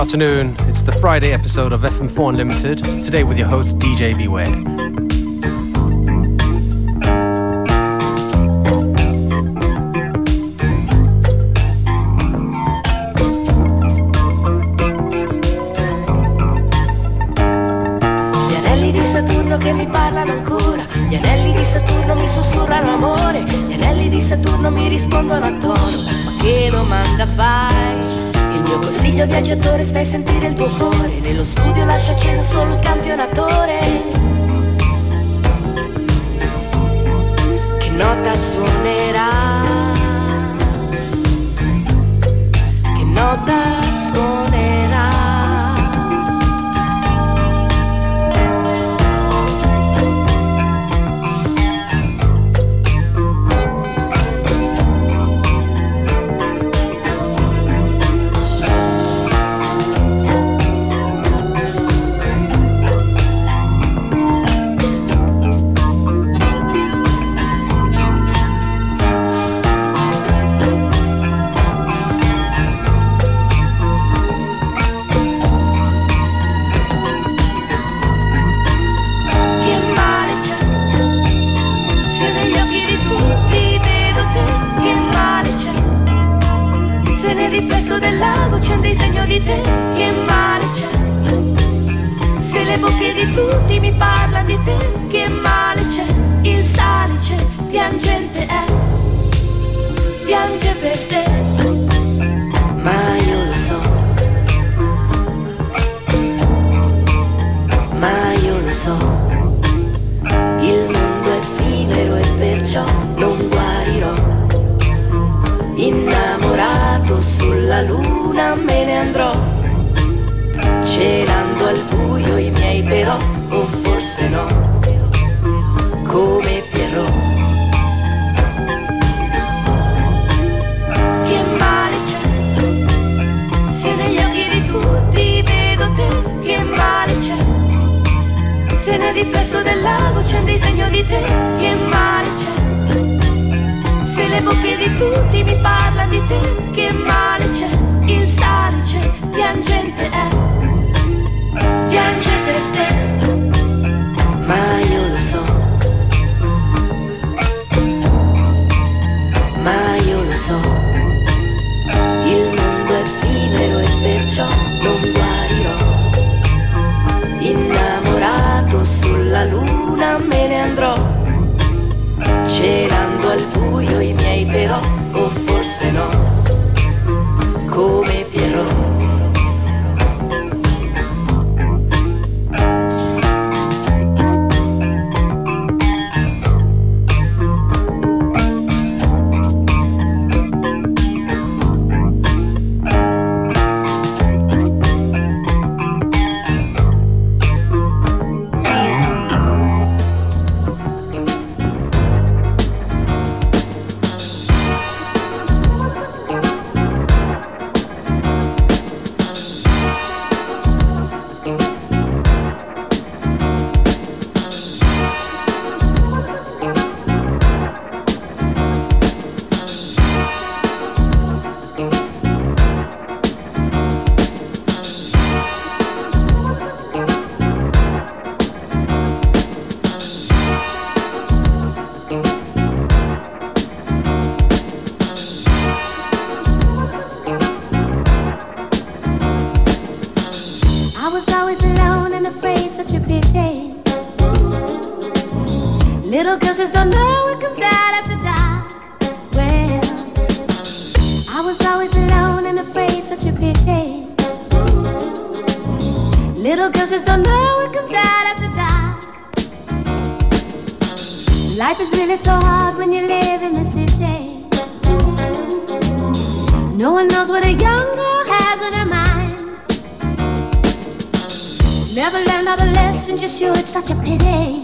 afternoon. It's the Friday episode of FM4 Unlimited. Today with your host, DJ Beware. Viaggiatore stai a sentire il tuo cuore. Nello studio lascia acceso solo il campionatore. Che nota suonerà tutti mi parlano di te, che male c'è? Il salice piangente è, piange per te, ma io lo so. Ma io lo so, il mondo è effimero e perciò non guarirò. Innamorato sulla luna me ne andrò, celando al buio i miei però, o forse no, come Pierrot. Che male c'è, se negli occhi di tutti vedo te, che male c'è. Se nel riflesso del lago c'è un disegno di te, che male c'è. Se le bocche di tutti mi parla di te, che male c'è. Il salice piangente è, piange per te, ma io lo so. Ma io lo so, il mondo è effimero e perciò non guarirò. Innamorato sulla luna me ne andrò, celando al buio i miei però, o forse no, come Pierrot. It's such a pity.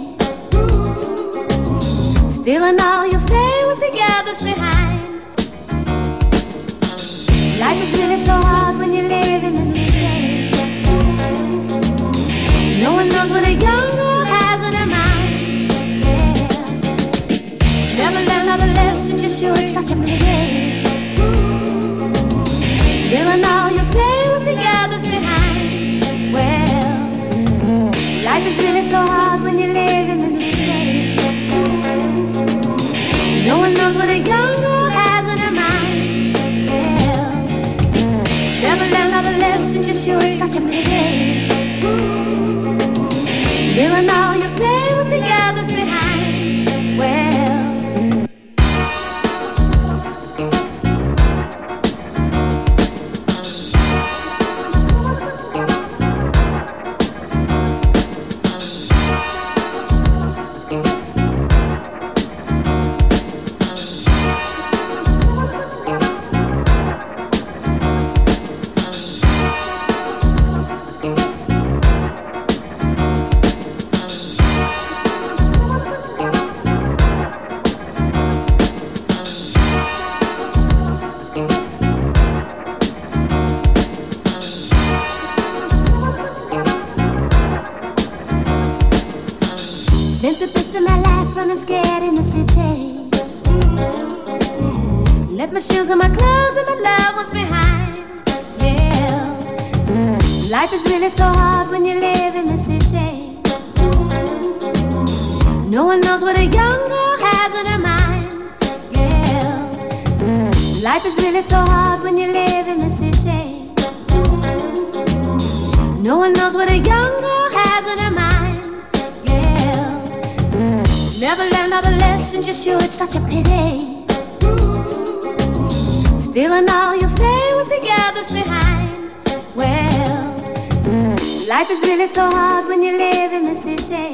pussy say.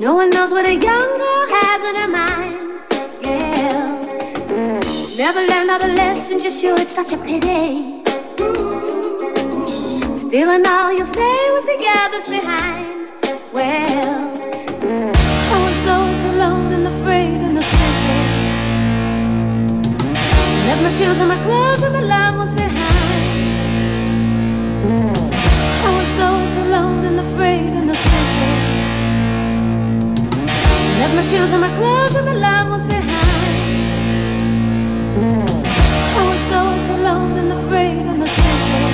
No one knows what a young girl has in her mind. Yeah. Never learned all the lessons you should. It's such a pity. Still and all, you'll stay with the others behind. Well, I was so alone and afraid in the city. Left my shoes and my clothes and my love ones behind. Left my shoes and my clothes and the love was behind. I was so alone and afraid in the center.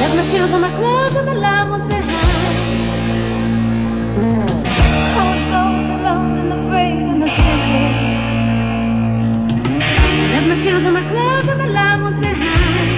Left my shoes and my clothes and the love was behind. I was so alone and afraid in the center. Left my shoes and my clothes and the love was behind.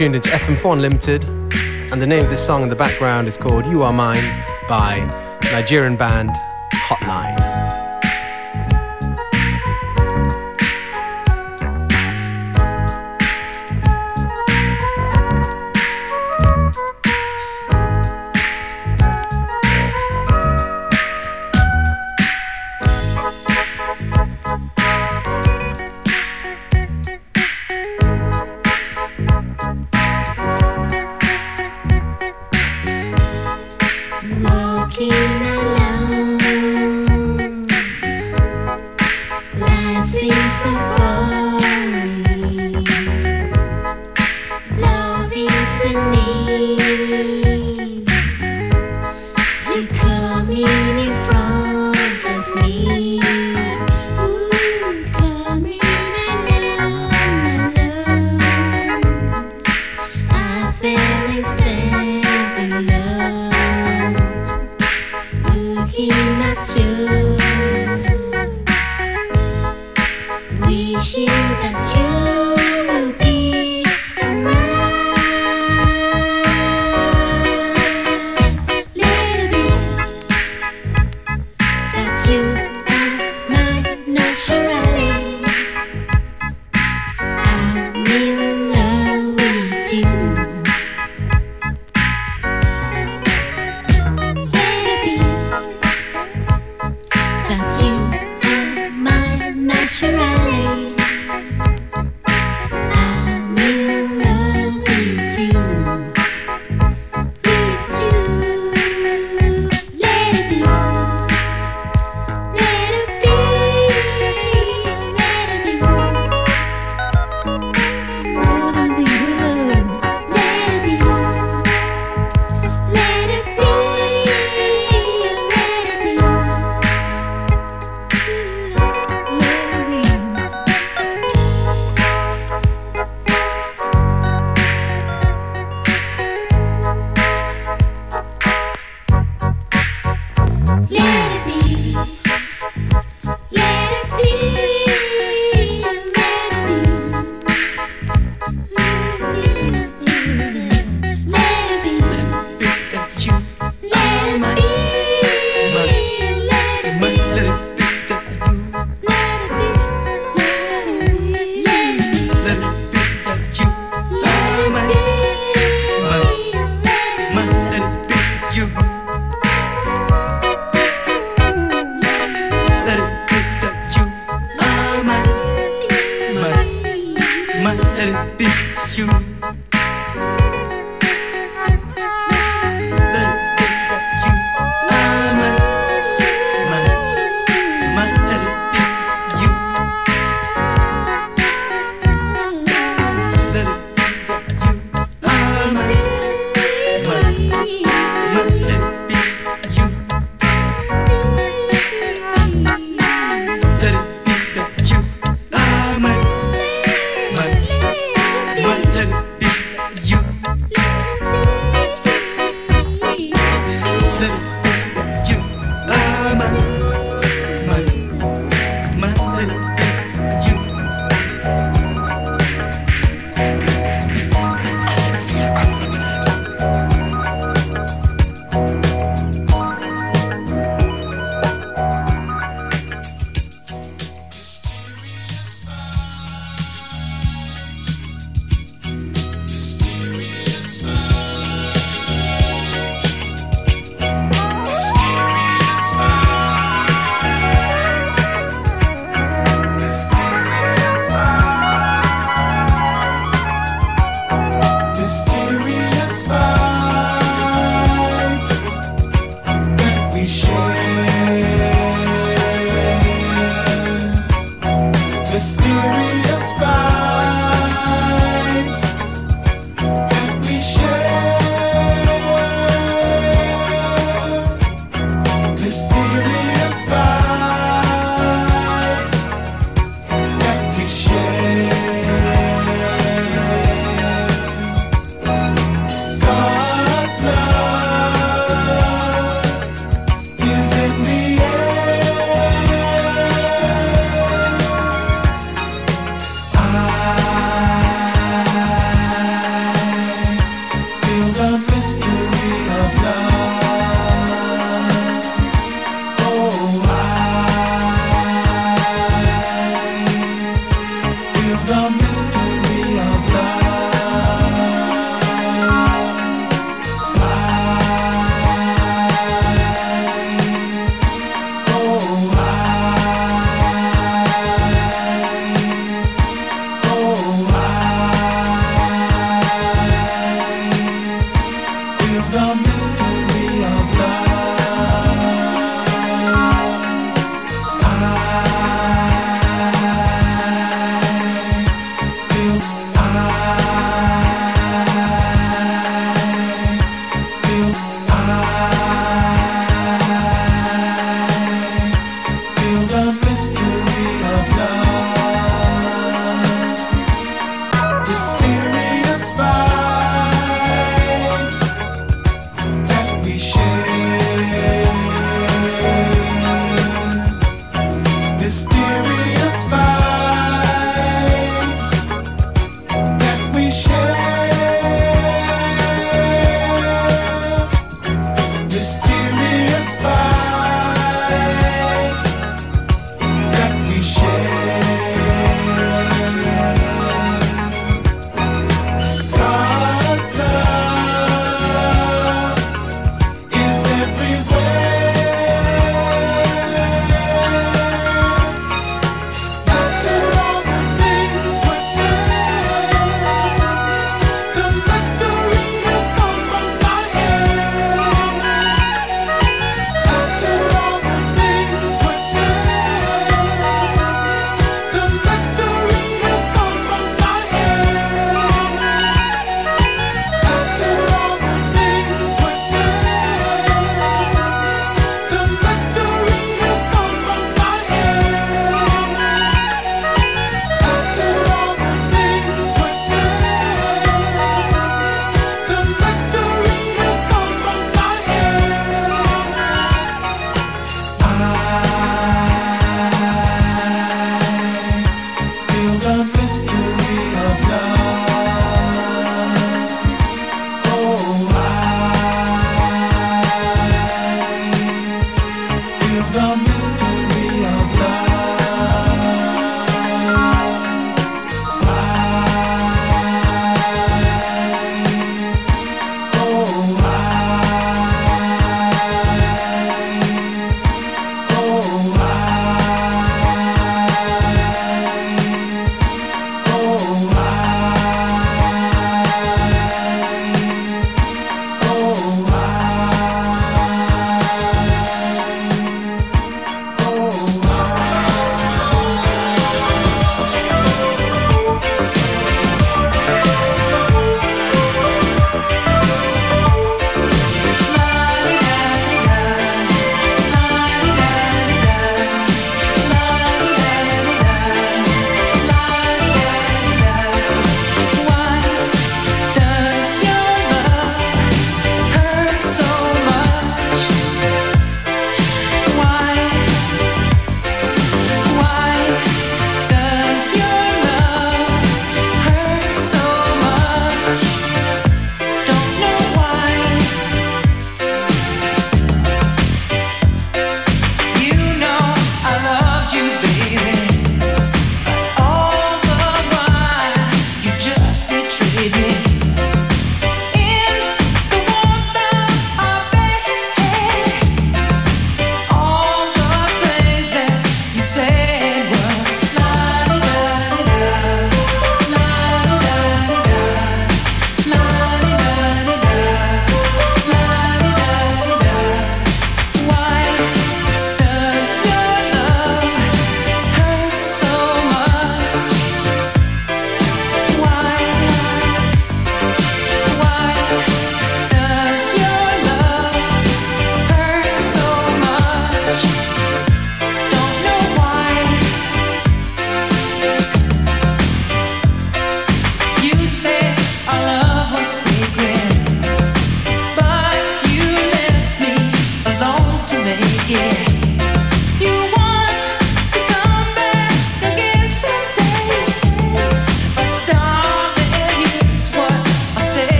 Tuned into FM4 Unlimited, and the name of this song in the background is called You Are Mine by Nigerian band Hotline. peanut too. mysterious by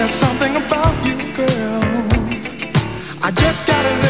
There's something about you, girl. I just gotta.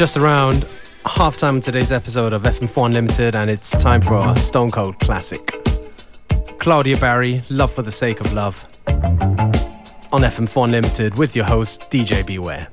Around half time on today's episode of FM4 Unlimited, and it's time for our Stone Cold classic. Claudja Barry, Love for the Sake of Love, on FM4 Unlimited with your host, DJ Beware.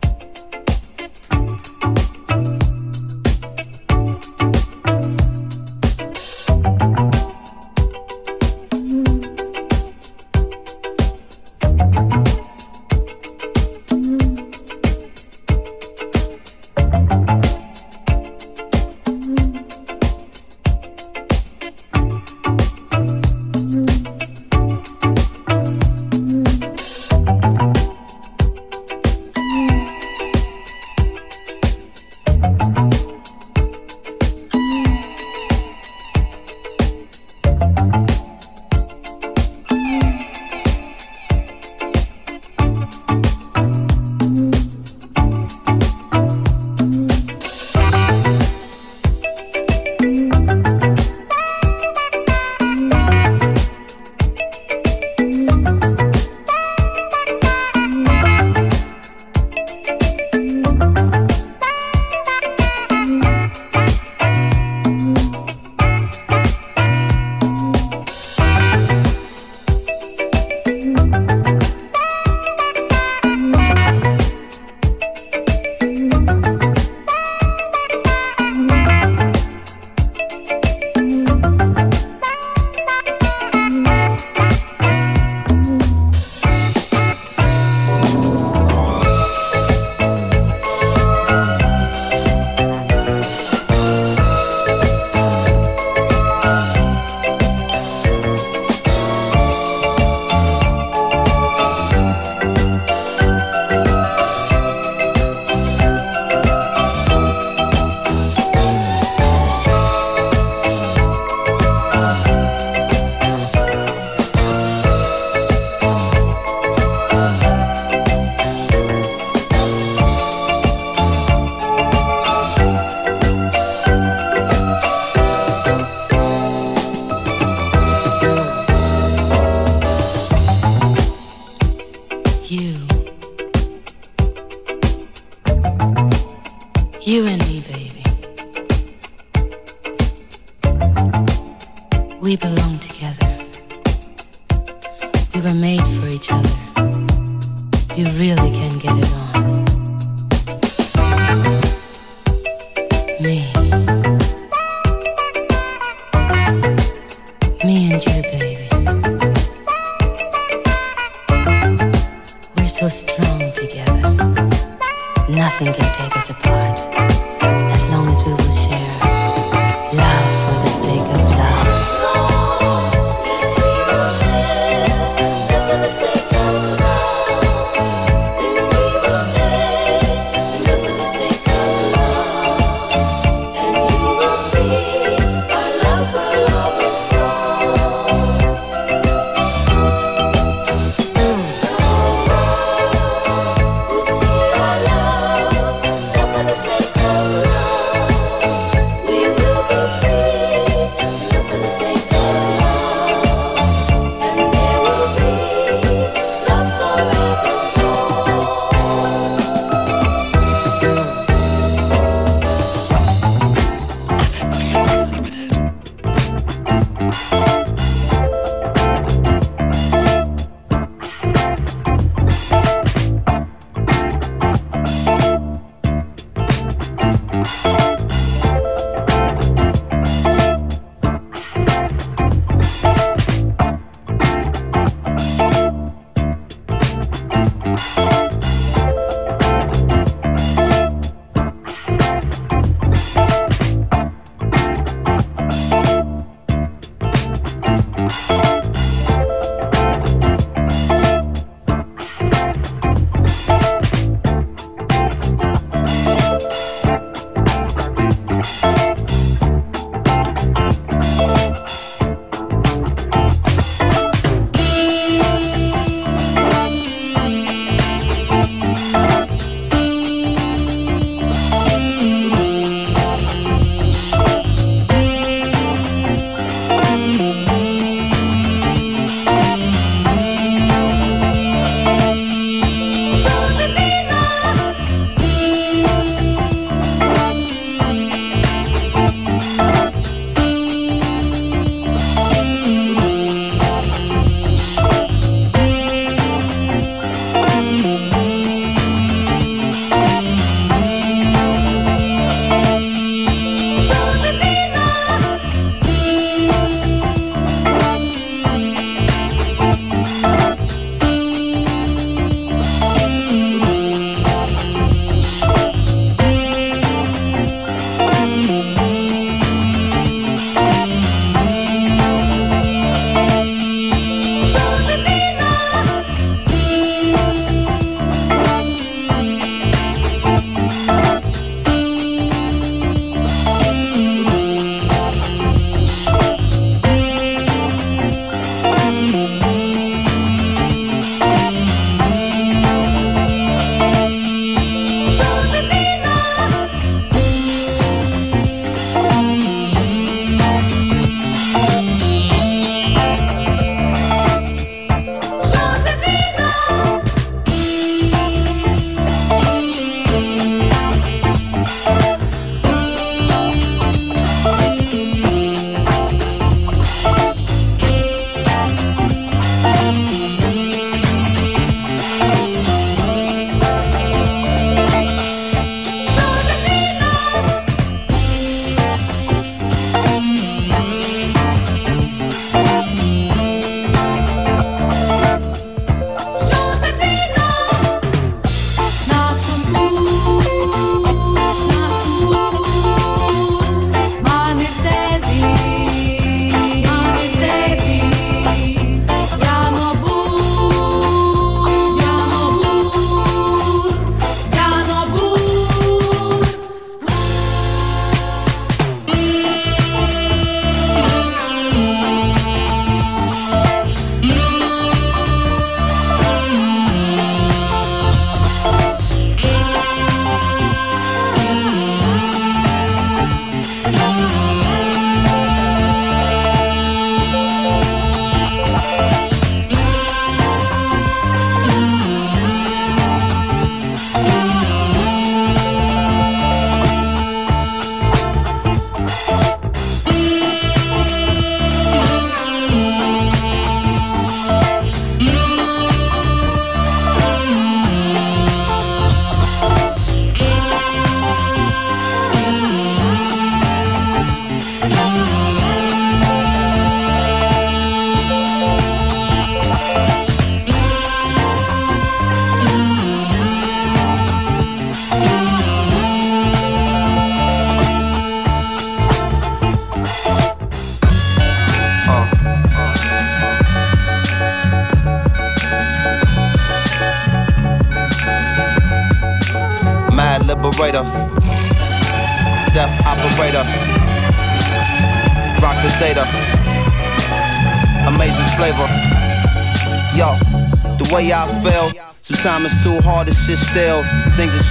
Sit still.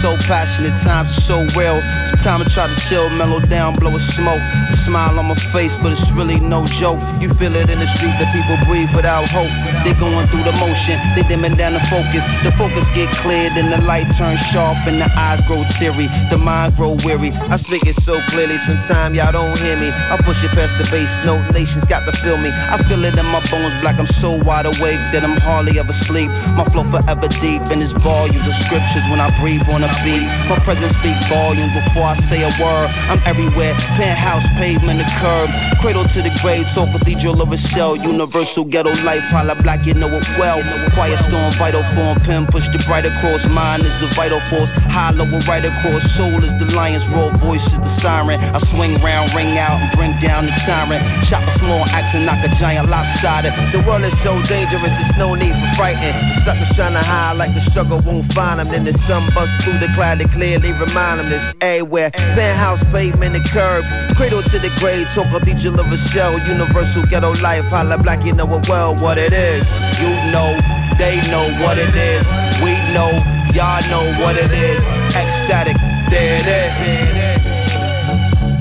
So passionate, times so real. Sometimes I try to chill, mellow down, blow a smoke. A smile on my face, but it's really no joke. You feel it in the street that people breathe without hope. They going through the motion, they dimming down the focus. The focus get cleared and the light turns sharp and the eyes grow teary. The mind grow weary. I speak it so clearly, sometimes y'all don't hear me. I push it past the base, no nations got to feel me. I feel it in my bones, black. I'm so wide awake that I'm hardly ever sleep. My flow forever deep and it's volumes of scriptures when I breathe on a beat. My presence speak volumes before I say a word. I'm everywhere, penthouse, pavement, the curb. Cradle to the grave, talk cathedral of a shell. Universal ghetto life, holla black, you know it well. Quiet storm, vital form, pen push the bright across. Mind is a vital force, hollow right across. Soul is the lion's roar, voice is the siren. I swing round, ring out, and bring down the tyrant. Chop a small axe and knock a giant lopsided. The world is so dangerous, there's no need for frightened. The suckers trying to hide like the struggle won't find them. Then the sun bust the cloud to clearly remind them this everywhere. Penthouse, pavement, the curb. Cradle to the grave, talk cathedral of a shell. Universal ghetto life, holla black, you know it well what it is. You know, they know what it is. We know, y'all know what it is. Ecstatic, there it is.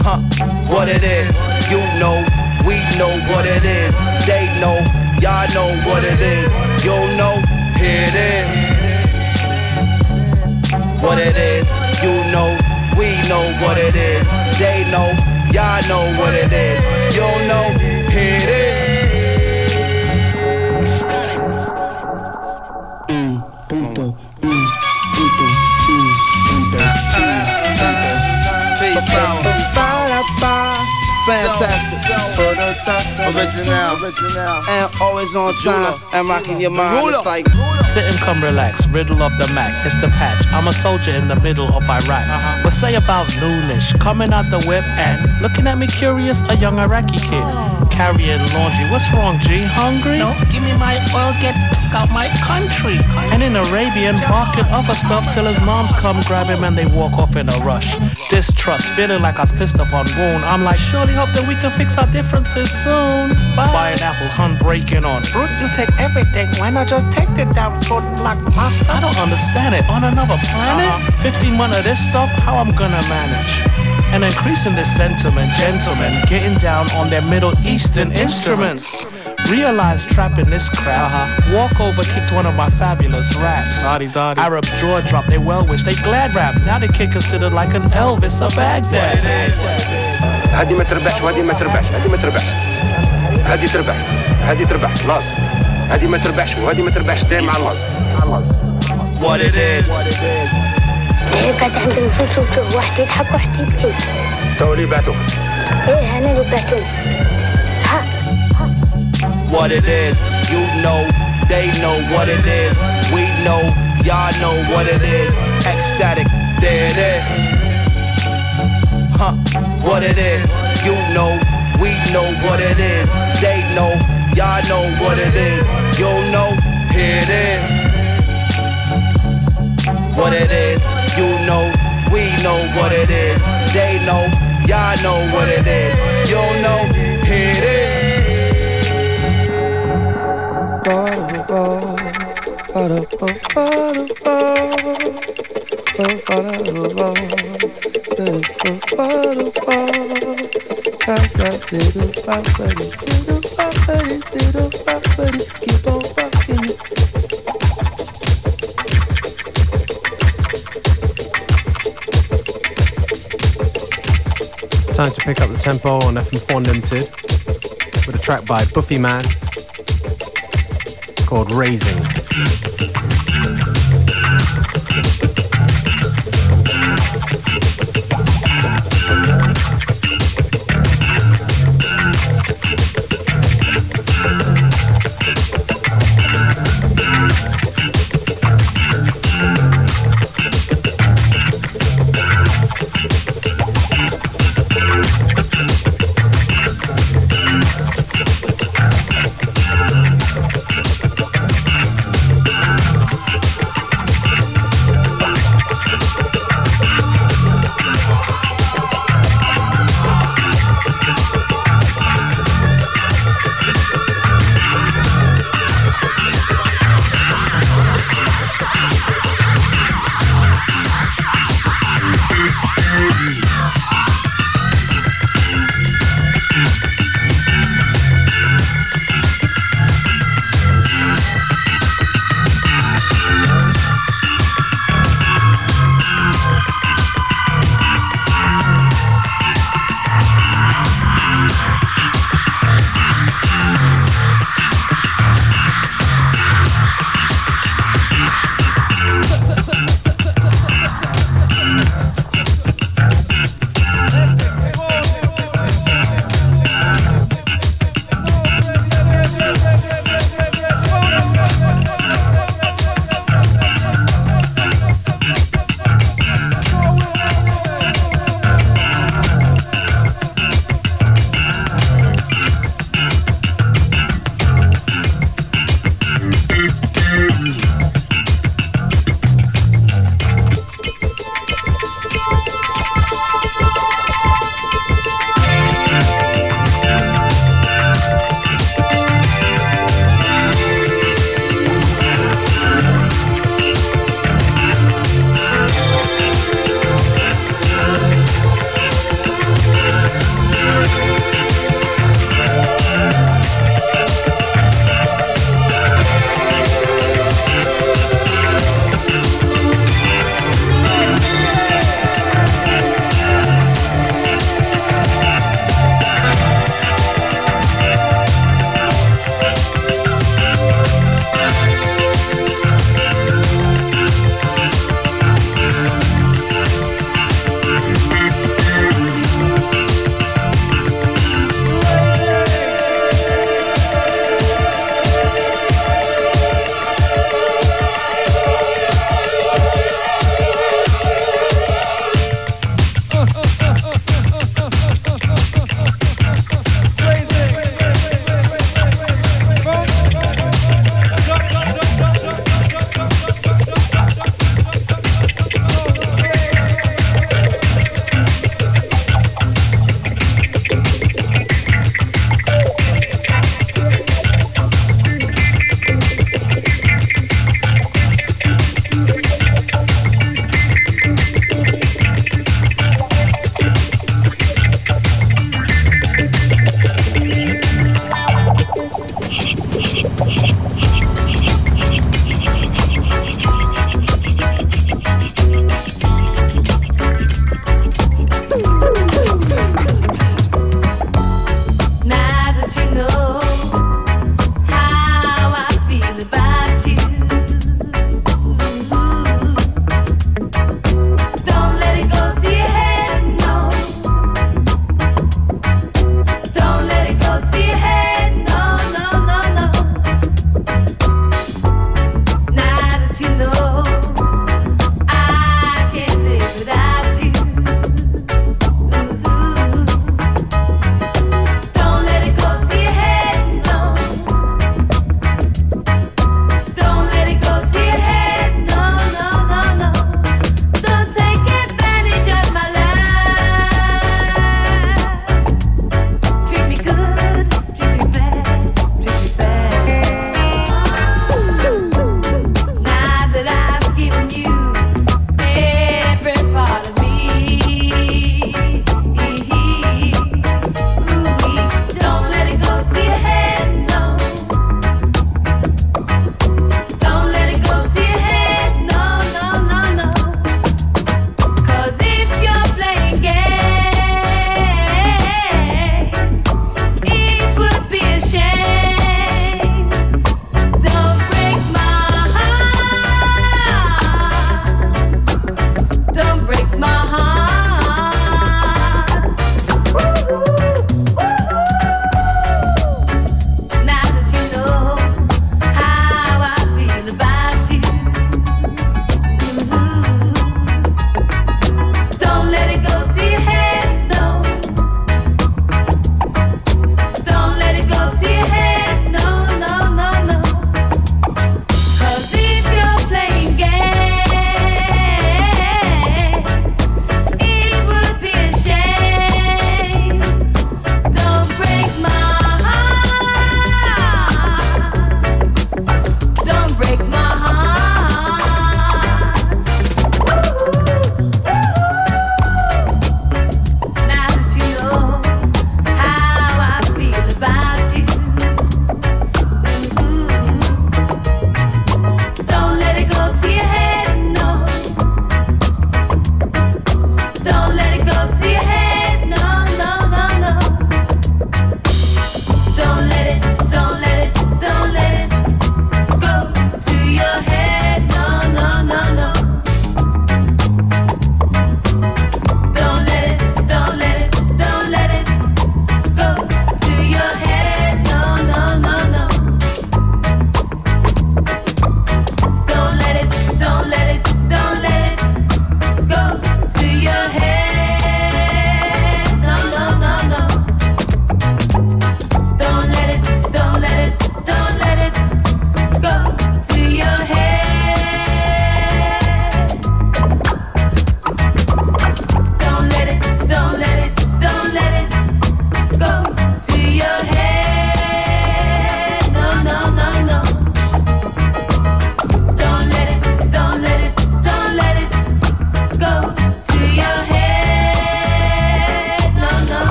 Huh, what it is. You know, we know what it is. They know, y'all know what it is. You know, here it is what it is. You know, we know what it is. They know, y'all know what it is. You know, it is. Fantastic. Original. And always on time. And rocking your mind. It's like. Sit and come relax. Riddle of the Mac. It's the patch. I'm a soldier in the middle of Iraq. Uh-huh. What say about noonish? Coming out the whip and looking at me curious. A young Iraqi kid. Carrying laundry. What's wrong, G? Hungry? No, give me my oil. Get out my country. And in Arabian, barking other stuff till his moms come grab him and they walk off in a rush. Distrust. Feeling like I was pissed up on wound. I'm like, surely hope that we can fix our differences soon. Bye. Buying apples, hun breaking on. Brute, you take everything. Why not just take the damn fruit like master? I don't understand it. On another planet? Uh-huh. 15 months of this stuff, how I'm gonna manage? And increasing this sentiment, gentlemen, getting down on their Middle Eastern instruments. Realize trapping this crap. Uh-huh. Walk over, kicked one of my fabulous raps. Dotty, dotty. Arab jaw drop, they well wish, they glad rap. Now they kid considered like an Elvis of Baghdad. هذه ما تربحش وهذه ما تربحش هذه ما تربحش هذه تربح هذه تربح لازم هذه ما تربحش وهذه ما تربحش دايما على لازم What it is. ايه قاعد عند النفوس وتشوف واحد يضحك واحد يبكي تو اللي بعتوك ايه انا اللي بعتوني ها What it is. You know, they know what it is. We know, y'all know what it is. Ecstatic, there it is. Huh, what it is. You know, we know what it is. They know, y'all know what it is. You know, here it is. What it is. you know, we know what it is. They know, y'all know what it is. You know, it is. Keep on time to pick up the tempo on FM4 Unlimited with a track by Buffy Man called Raising.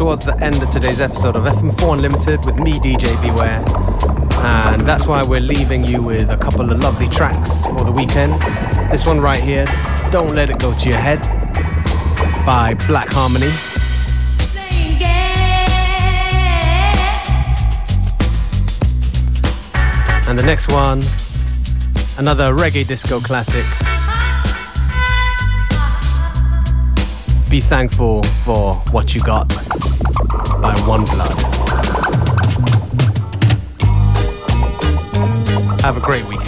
Towards the end of today's episode of FM4 Unlimited with me, DJ Beware. And that's why we're leaving you with a couple of lovely tracks for the weekend. This one right here, Don't Let It Go to Your Head by Black Harmony. And the next one, another reggae disco classic. Be thankful for what you got by One Blood. Have a great week.